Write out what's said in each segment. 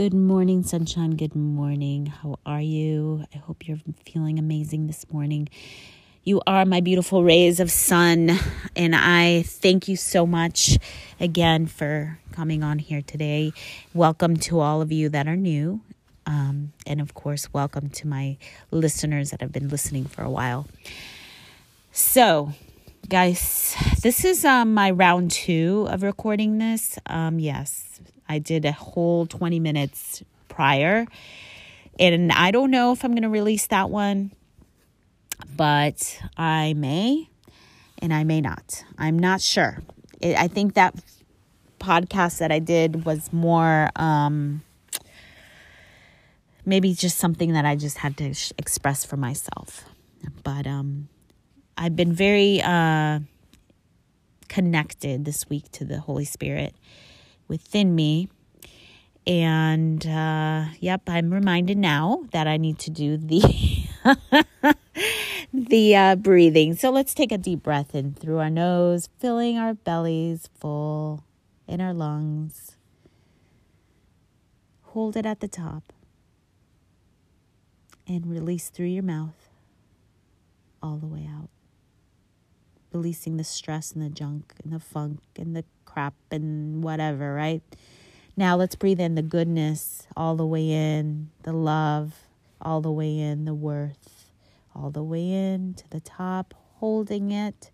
Good morning, sunshine. Good morning. How are you? I hope you're feeling amazing this morning. You are my beautiful rays of sun, and I thank you so much again for coming on here today. Welcome to all of you that are new, um, and of course, welcome to my listeners that have been listening for a while. So, guys, this is um, my round two of recording this. Um, yes, I did a whole 20 minutes prior. And I don't know if I'm going to release that one, but I may and I may not. I'm not sure. It, I think that podcast that I did was more um, maybe just something that I just had to sh- express for myself. But um, I've been very uh, connected this week to the Holy Spirit within me. And uh, yep, I'm reminded now that I need to do the the uh, breathing. So let's take a deep breath in through our nose, filling our bellies full in our lungs. Hold it at the top and release through your mouth all the way out. Releasing the stress and the junk and the funk and the crap and whatever, right? Now let's breathe in the goodness all the way in, the love all the way in, the worth all the way in to the top, holding it.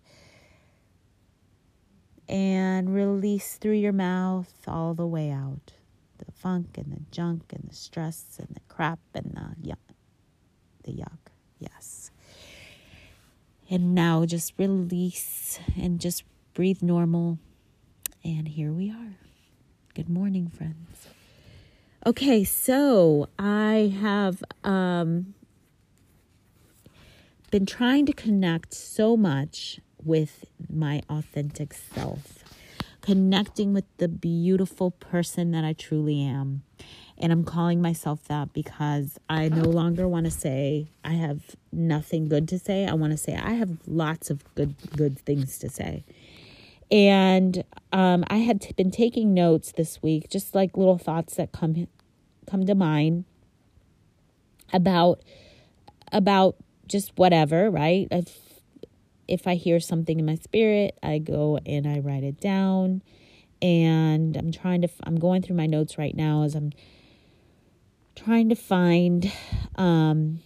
And release through your mouth all the way out. The funk and the junk and the stress and the crap and the yuck. The yuck. Yes. And now just release and just breathe normal and here we are. Good morning, friends. Okay, so I have um, been trying to connect so much with my authentic self, connecting with the beautiful person that I truly am. And I'm calling myself that because I no longer want to say I have nothing good to say. I want to say I have lots of good good things to say. And um, I had t- been taking notes this week, just like little thoughts that come come to mind about about just whatever, right? If if I hear something in my spirit, I go and I write it down. And I'm trying to I'm going through my notes right now as I'm trying to find um,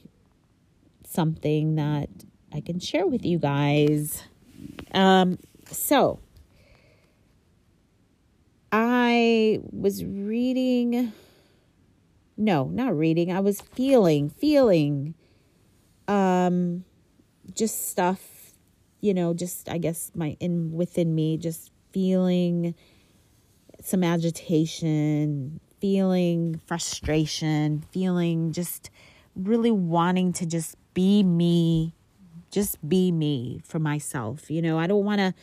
something that I can share with you guys. Um, so I was reading, no, not reading, I was feeling, feeling, um, just stuff, you know, just, I guess, my, in, within me, just feeling some agitation, feeling frustration, feeling just really wanting to just be me, just be me for myself. You know, I don't want to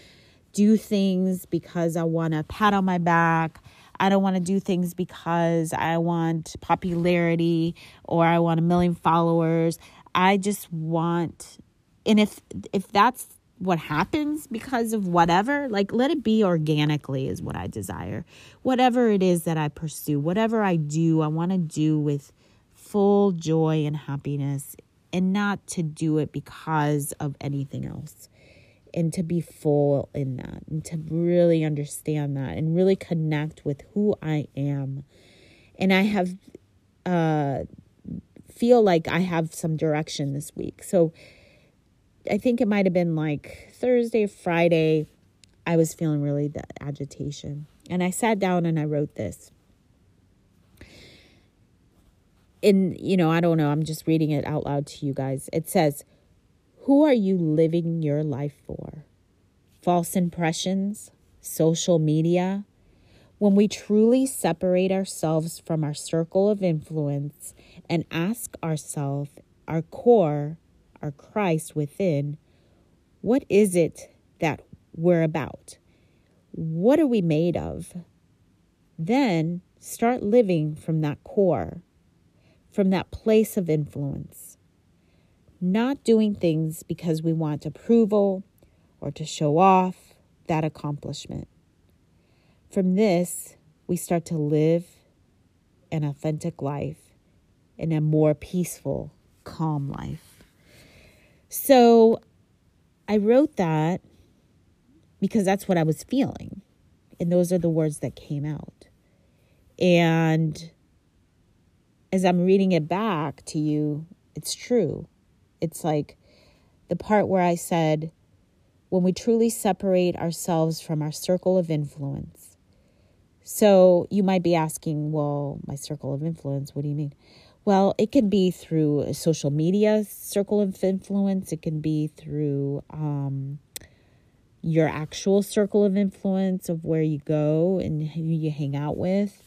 do things because I want a pat on my back. I don't want to do things because I want popularity or I want a million followers. I just want and if if that's what happens because of whatever, like let it be organically is what I desire. Whatever it is that I pursue, whatever I do, I want to do with full joy and happiness and not to do it because of anything else and to be full in that and to really understand that and really connect with who I am. And I have uh feel like I have some direction this week. So I think it might have been like Thursday, Friday, I was feeling really the agitation. And I sat down and I wrote this. And, you know, I don't know, I'm just reading it out loud to you guys. It says, who are you living your life for? False impressions? Social media? When we truly separate ourselves from our circle of influence and ask ourselves, our core, our Christ within, what is it that we're about? What are we made of? Then start living from that core, from that place of influence. Not doing things because we want approval or to show off that accomplishment. From this, we start to live an authentic life in a more peaceful, calm life. So I wrote that because that's what I was feeling. And those are the words that came out. And as I'm reading it back to you, it's true. It's like the part where I said, when we truly separate ourselves from our circle of influence, so you might be asking, well, my circle of influence, what do you mean? Well, it can be through social media circle of influence, it can be through um, your actual circle of influence of where you go and who you hang out with.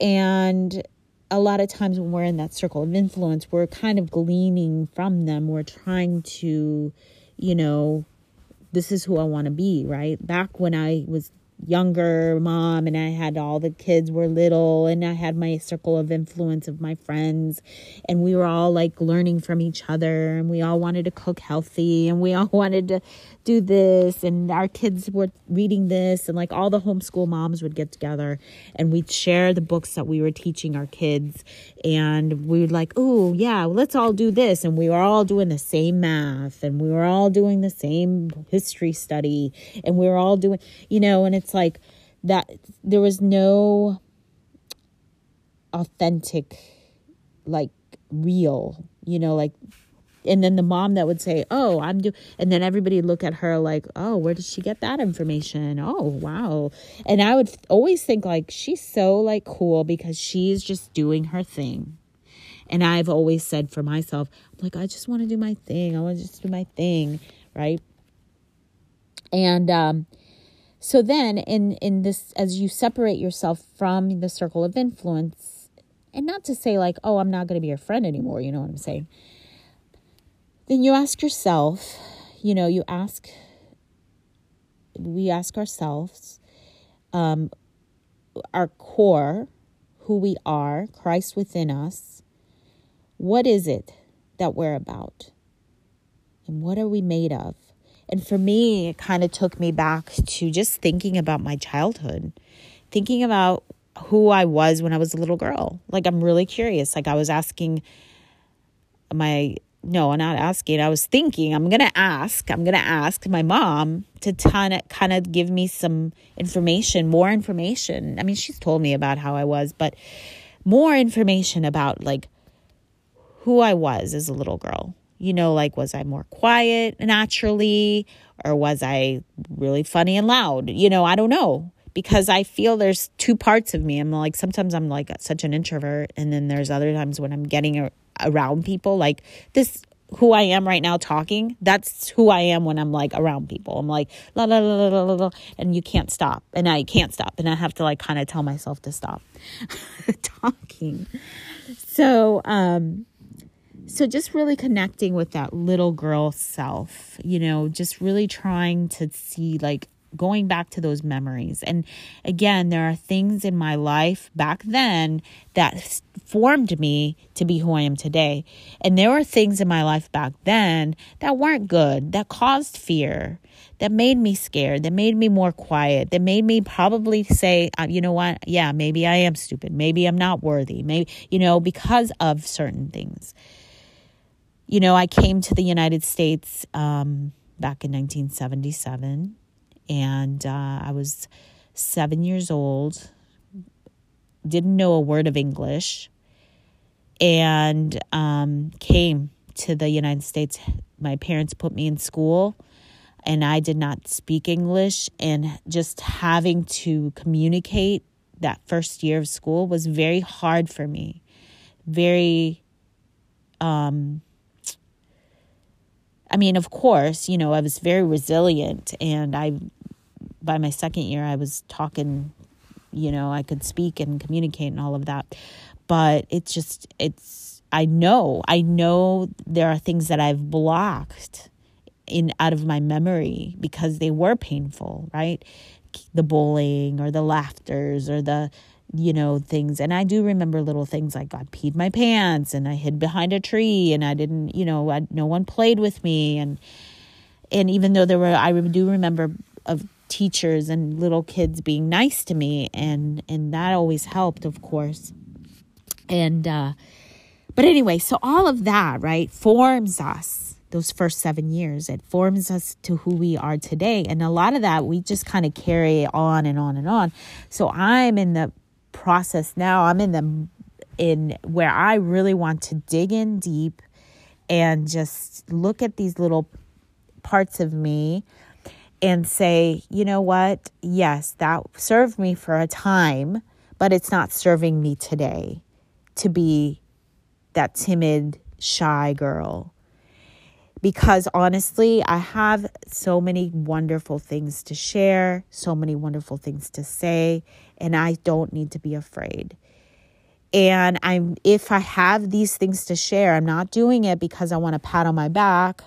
And a lot of times when we're in that circle of influence, we're kind of gleaning from them. We're trying to, you know, this is who I want to be, right? Back when I was younger mom and I had all the kids were little and I had my circle of influence of my friends and we were all like learning from each other and we all wanted to cook healthy and we all wanted to do this and our kids were reading this and like all the homeschool moms would get together and we'd share the books that we were teaching our kids and we would like oh yeah let's all do this and we were all doing the same math and we were all doing the same history study and we were all doing you know and it's like that there was no authentic like real you know like and then the mom that would say oh i'm do and then everybody look at her like oh where did she get that information? Oh wow. And i would always think like she's so like cool because she's just doing her thing. And i've always said for myself like i just want to do my thing. I want to just do my thing right? And um so then in in this as you separate yourself from the circle of influence and not to say like oh i'm not going to be your friend anymore you know what i'm saying then you ask yourself, you know, you ask, we ask ourselves, um, our core, who we are, Christ within us, what is it that we're about? And what are we made of? And for me, it kind of took me back to just thinking about my childhood, thinking about who I was when I was a little girl. Like, I'm really curious. Like, I was asking my no, I'm not asking. I was thinking I'm going to ask. I'm going to ask my mom to of kind of give me some information, more information. I mean, she's told me about how I was, but more information about like who I was as a little girl. You know, like was I more quiet naturally or was I really funny and loud? You know, I don't know because I feel there's two parts of me. I'm like sometimes I'm like such an introvert and then there's other times when I'm getting around people like this who I am right now talking, that's who I am when I'm like around people. I'm like la la la la la la and you can't stop. And I can't stop. And I have to like kind of tell myself to stop talking. So um so just really connecting with that little girl self, you know, just really trying to see like going back to those memories. And again, there are things in my life back then that formed me to be who I am today. And there were things in my life back then that weren't good, that caused fear, that made me scared, that made me more quiet, that made me probably say, uh, you know what? Yeah, maybe I am stupid. Maybe I'm not worthy. Maybe, you know, because of certain things. You know, I came to the United States um, back in 1977 and uh, I was seven years old, didn't know a word of English, and um, came to the United States. My parents put me in school, and I did not speak English, and just having to communicate that first year of school was very hard for me. Very, um, I mean, of course, you know, I was very resilient and I by my second year, I was talking you know, I could speak and communicate and all of that. But it's just, it's, I know, I know there are things that I've blocked in out of my memory because they were painful, right? The bullying or the laughters or the you know things. And i do remember little things like i peed my pants and i hid behind a tree and i didn't you know I, no one played with me. And and even though there were i do remember of teachers and little kids being nice to me and and that always helped of course. And uh but anyway so all of that right forms us those first seven years. It forms us to who we are today. And a lot of that we just kind of carry on and on and on. So i'm in the process now. I'm in the in where I really want to dig in deep and just look at these little parts of me and say, you know what? Yes, that served me for a time, but it's not serving me today to be that timid, shy girl. Because honestly, I have so many wonderful things to share, so many wonderful things to say, and I don't need to be afraid. And I'm if I have these things to share, I'm not doing it because I want a pat on my back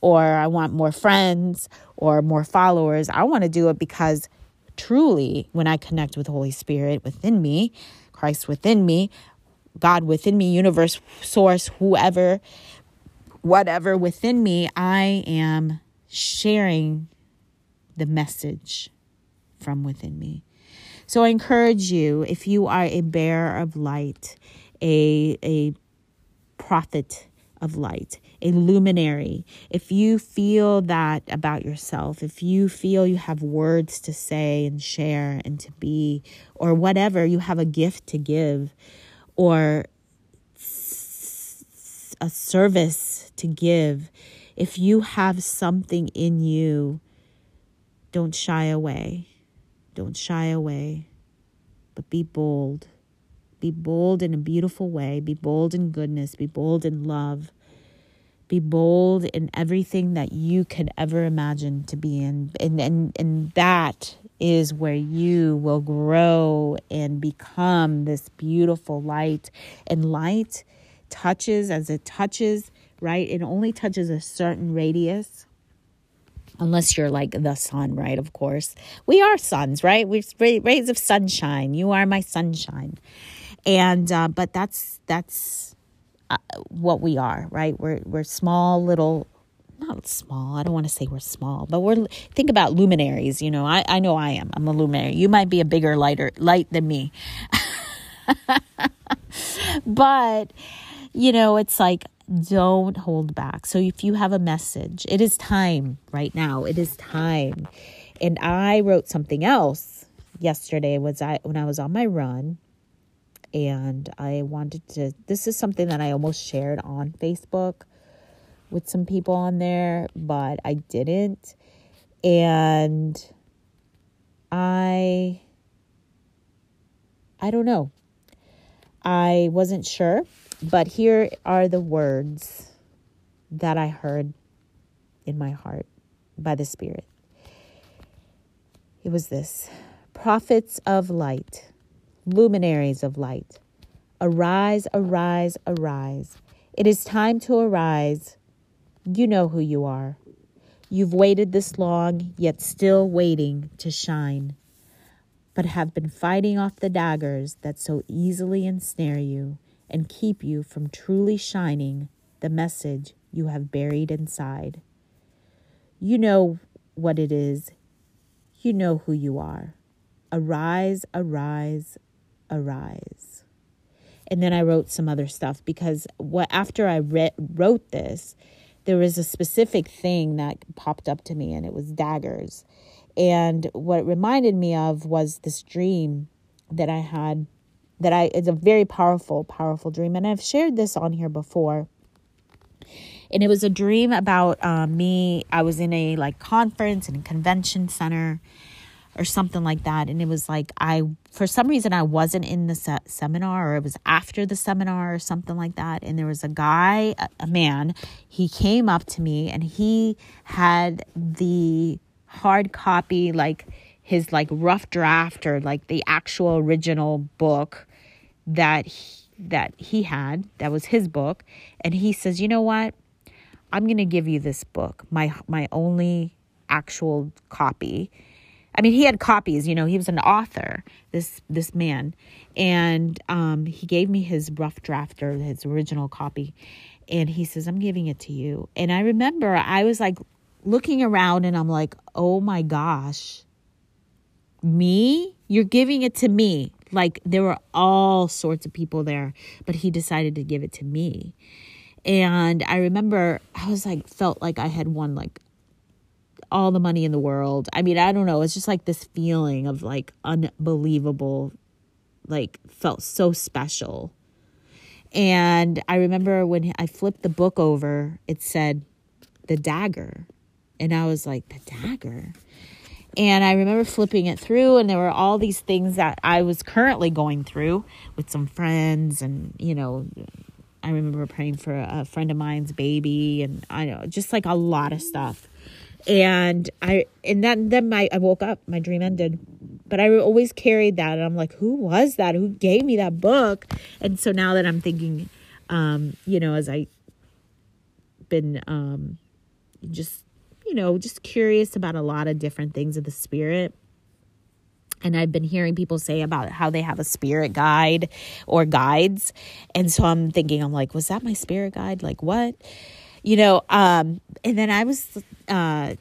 or I want more friends or more followers. I want to do it because truly when I connect with Holy Spirit within me, Christ within me, God within me, universe, source, whoever, whatever within me, I am sharing the message from within me. So I encourage you, if you are a bearer of light, a, a prophet of light, a luminary, if you feel that about yourself, if you feel you have words to say and share and to be, or whatever, you have a gift to give, or a service to give, if you have something in you, don't shy away. Don't shy away, but be bold. Be bold in a beautiful way. Be bold in goodness. Be bold in love. Be bold in everything that you could ever imagine to be in. And, and, and that is where you will grow and become this beautiful light. And light touches as it touches, right? It only touches a certain radius unless you're like the sun, right? Of course, we are suns, right? We're rays of sunshine. You are my sunshine, and uh, but that's that's uh, what we are, right? We're we're small little. Not small. I don't want to say we're small, but we're think about luminaries. You know, I, I know I am. I'm a luminary. You might be a bigger lighter light than me, but you know, it's like don't hold back. So if you have a message, it is time right now. It is time. And I wrote something else yesterday was I when I was on my run and I wanted to this is something that I almost shared on Facebook with some people on there, but I didn't. And I I don't know. I wasn't sure but here are the words that I heard in my heart by the Spirit. It was this prophets of light, luminaries of light, arise, arise, arise. It is time to arise. You know who you are. You've waited this long, yet still waiting to shine, but have been fighting off the daggers that so easily ensnare you and keep you from truly shining the message you have buried inside. You know what it is. You know who you are. Arise, arise, arise. And then I wrote some other stuff because what after I re- wrote this, there was a specific thing that popped up to me and it was daggers. And what it reminded me of was this dream that I had that I it's a very powerful, powerful dream. And I've shared this on here before. And it was a dream about um, me. I was in a like conference and convention center or something like that. And it was like I, for some reason, I wasn't in the se- seminar, or it was after the seminar, or something like that. And there was a guy, a, a man. He came up to me, and he had the hard copy, like his like rough draft or like the actual original book that he, that he had that was his book and he says you know what i'm going to give you this book my my only actual copy i mean he had copies you know he was an author this this man and um, he gave me his rough draft or his original copy and he says i'm giving it to you and i remember i was like looking around and i'm like oh my gosh me? You're giving it to me. Like there were all sorts of people there, but he decided to give it to me. And I remember I was like, felt like I had won like all the money in the world. I mean, I don't know. It's just like this feeling of like unbelievable, like felt so special. And I remember when I flipped the book over, it said the dagger. And I was like, the dagger? And I remember flipping it through, and there were all these things that I was currently going through with some friends. And, you know, I remember praying for a friend of mine's baby, and I know just like a lot of stuff. And I, and then, then my, I woke up, my dream ended. But I always carried that, and I'm like, who was that? Who gave me that book? And so now that I'm thinking, um, you know, as I been um, just you know, just curious about a lot of different things of the spirit. And I've been hearing people say about how they have a spirit guide or guides. And so I'm thinking, I'm like, was that my spirit guide? Like, what? You know, um, and then I was, uh,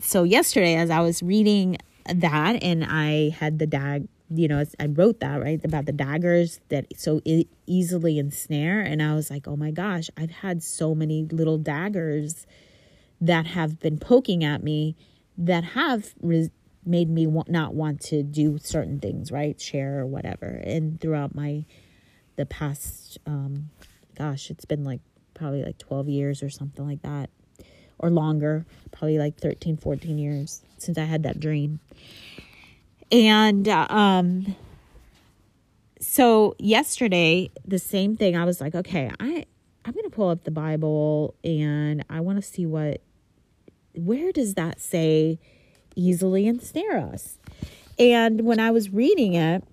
so yesterday as I was reading that and I had the dag, you know, I wrote that, right, about the daggers that so easily ensnare. And I was like, oh my gosh, I've had so many little daggers that have been poking at me that have made me not want to do certain things, right? Share or whatever. And throughout my, the past, um, gosh, it's been like probably like 12 years or something like that, or longer, probably like 13, 14 years since I had that dream. And, um, so yesterday, the same thing, I was like, okay, I, I'm going to pull up the Bible and I want to see what where does that say easily ensnare us? And when I was reading it,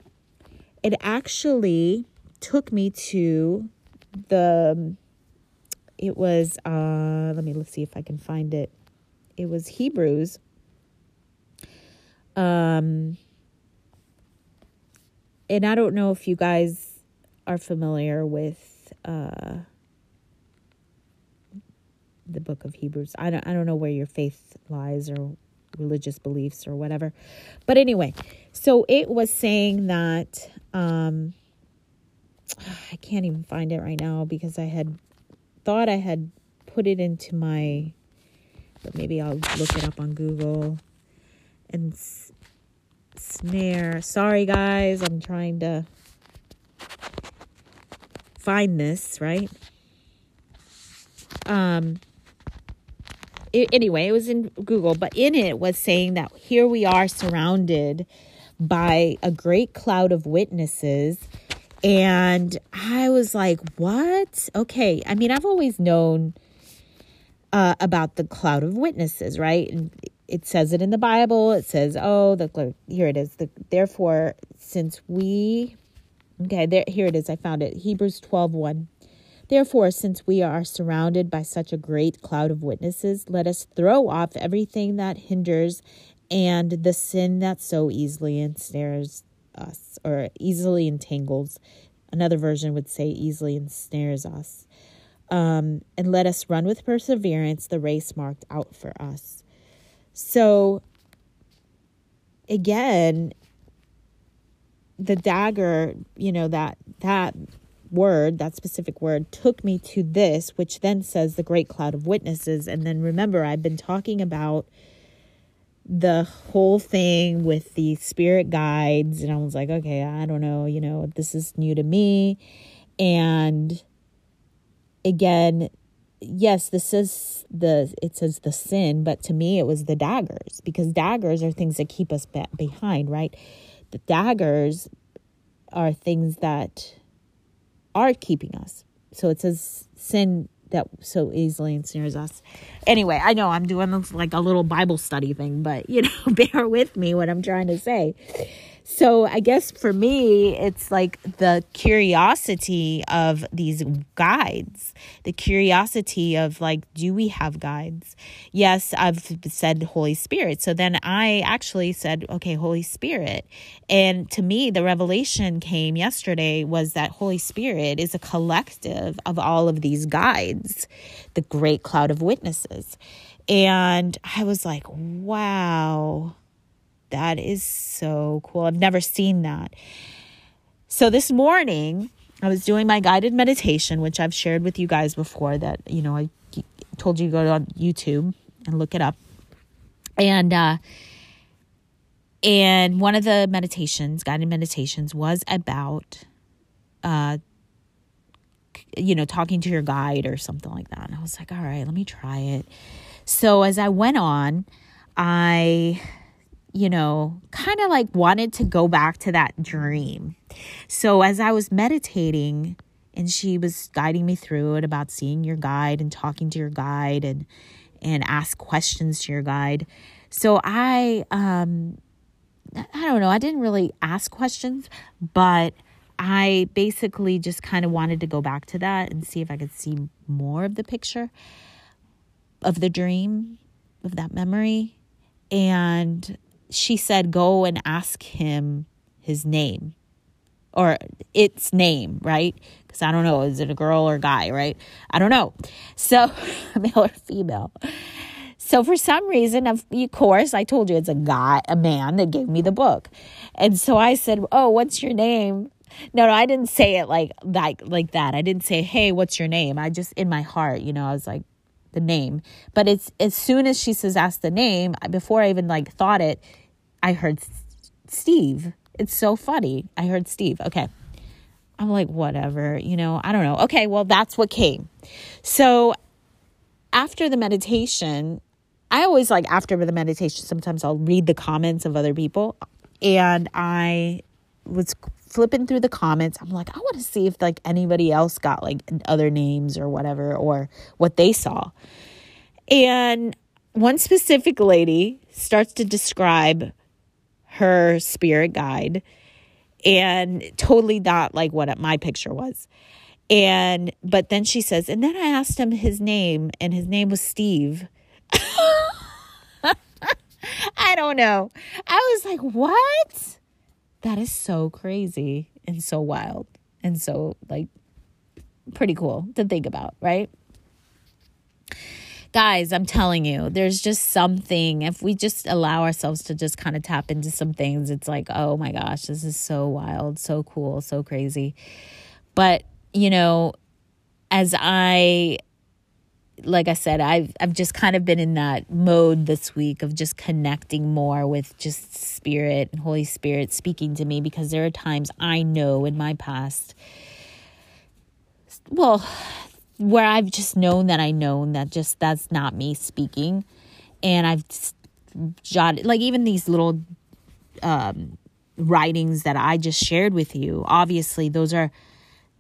it actually took me to the it was uh let me let's see if I can find it. It was Hebrews um and I don't know if you guys are familiar with uh the book of Hebrews. I don't I don't know where your faith lies or religious beliefs or whatever. But anyway, so it was saying that um I can't even find it right now because I had thought I had put it into my but maybe I'll look it up on Google and s- snare. Sorry guys, I'm trying to find this, right? Um it, anyway, it was in Google, but in it was saying that here we are surrounded by a great cloud of witnesses. And I was like, what? Okay. I mean, I've always known uh, about the cloud of witnesses, right? And it says it in the Bible. It says, oh, the here it is. The, therefore, since we, okay, there, here it is. I found it. Hebrews 12 1. Therefore, since we are surrounded by such a great cloud of witnesses, let us throw off everything that hinders and the sin that so easily ensnares us or easily entangles. Another version would say easily ensnares us. Um, and let us run with perseverance the race marked out for us. So, again, the dagger, you know, that that word, that specific word, took me to this, which then says the great cloud of witnesses. And then remember, I've been talking about the whole thing with the spirit guides, and I was like, okay, I don't know, you know, this is new to me. And again, yes, this is the it says the sin, but to me it was the daggers because daggers are things that keep us back behind, right? The daggers are things that are keeping us. So it says sin that so easily ensnares us. Anyway, I know I'm doing this like a little Bible study thing, but you know, bear with me what I'm trying to say. So I guess for me, it's like the curiosity of these guides, the curiosity of like, do we have guides? Yes, I've said Holy Spirit. So then I actually said, okay, Holy Spirit. And to me, the revelation came yesterday was that Holy Spirit is a collective of all of these guides, the great cloud of witnesses. And I was like, wow that is so cool. I've never seen that. So this morning, I was doing my guided meditation, which I've shared with you guys before that, you know, I told you to go on YouTube and look it up. And uh and one of the meditations, guided meditations was about uh you know, talking to your guide or something like that. And I was like, all right, let me try it. So as I went on, I you know, kind of like wanted to go back to that dream. So as I was meditating and she was guiding me through it about seeing your guide and talking to your guide and and ask questions to your guide. So I um I don't know, I didn't really ask questions, but I basically just kind of wanted to go back to that and see if I could see more of the picture of the dream, of that memory. And she said, go and ask him his name or its name, right? Because I don't know, is it a girl or a guy, right? I don't know. So, male or female. So, for some reason, of course, I told you it's a guy, a man that gave me the book. And so I said, Oh, what's your name? No, no, I didn't say it like like like that. I didn't say, "Hey, what's your name?" I just in my heart, you know, I was like, the name. But it's as soon as she says ask the name, before I even like thought it, I heard Steve. It's so funny. I heard Steve. Okay. I'm like, whatever, you know, I don't know. Okay, well, that's what came. So after the meditation, I always like after the meditation, sometimes I'll read the comments of other people. And I was flipping through the comments. I'm like, I want to see if like anybody else got like other names or whatever or what they saw. And one specific lady starts to describe her spirit guide and totally not like what my picture was. And but then she says, and then I asked him his name, and his name was Steve. I don't know. I was like, what? That is so crazy and so wild and so like pretty cool to think about, right? Guys, I'm telling you, there's just something. If we just allow ourselves to just kind of tap into some things, it's like, oh my gosh, this is so wild, so cool, so crazy. But, you know, as I like I said, I've I've just kind of been in that mode this week of just connecting more with just spirit and Holy Spirit speaking to me because there are times I know in my past well, where I've just known that I known that just that's not me speaking and I've jotted like even these little um writings that I just shared with you. Obviously, those are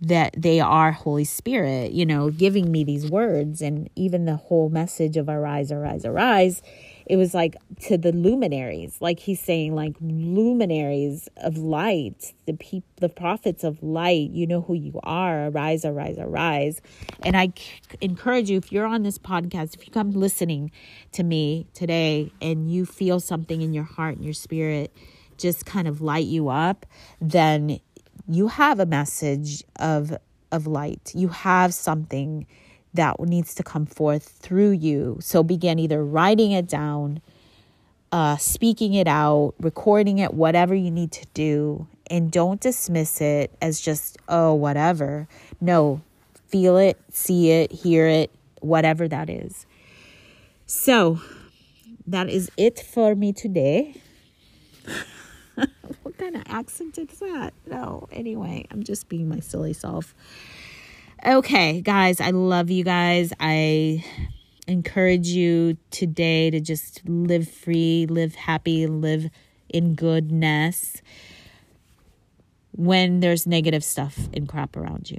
that they are Holy Spirit, you know, giving me these words. And even the whole message of arise, arise, arise, it was like to the luminaries, like he's saying, like luminaries of light, the people, the prophets of light, you know who you are, arise, arise, arise. And I encourage you, if you're on this podcast, if you come listening to me today and you feel something in your heart and your spirit, just kind of light you up, then you have a message of of light. You have something that needs to come forth through you. So begin either writing it down, uh, speaking it out, recording it, whatever you need to do, and don't dismiss it as just oh whatever. No, feel it, see it, hear it, whatever that is. So that is it for me today. Accent is that? No, anyway, I'm just being my silly self. Okay, guys, I love you guys. I encourage you today to just live free, live happy, live in goodness when there's negative stuff and crap around you.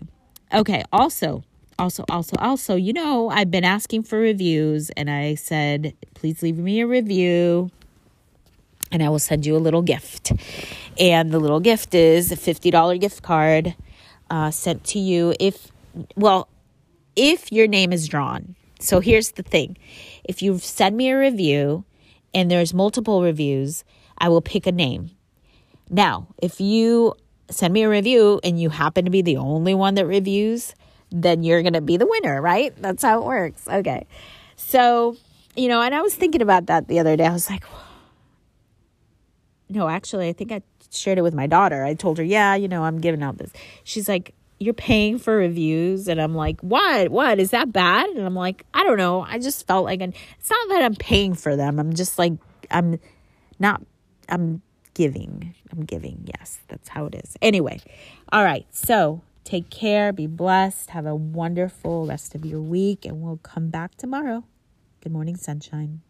Okay, also, also, also, also, you know, I've been asking for reviews and I said, please leave me a review and I will send you a little gift. And the little gift is a $50 gift card uh, sent to you if, well, if your name is drawn. So here's the thing if you send me a review and there's multiple reviews, I will pick a name. Now, if you send me a review and you happen to be the only one that reviews, then you're going to be the winner, right? That's how it works. Okay. So, you know, and I was thinking about that the other day. I was like, no, actually, I think I shared it with my daughter. I told her, yeah, you know, I'm giving out this. She's like, you're paying for reviews. And I'm like, what? What? Is that bad? And I'm like, I don't know. I just felt like, an, it's not that I'm paying for them. I'm just like, I'm not, I'm giving. I'm giving. Yes, that's how it is. Anyway, all right. So take care. Be blessed. Have a wonderful rest of your week. And we'll come back tomorrow. Good morning, sunshine.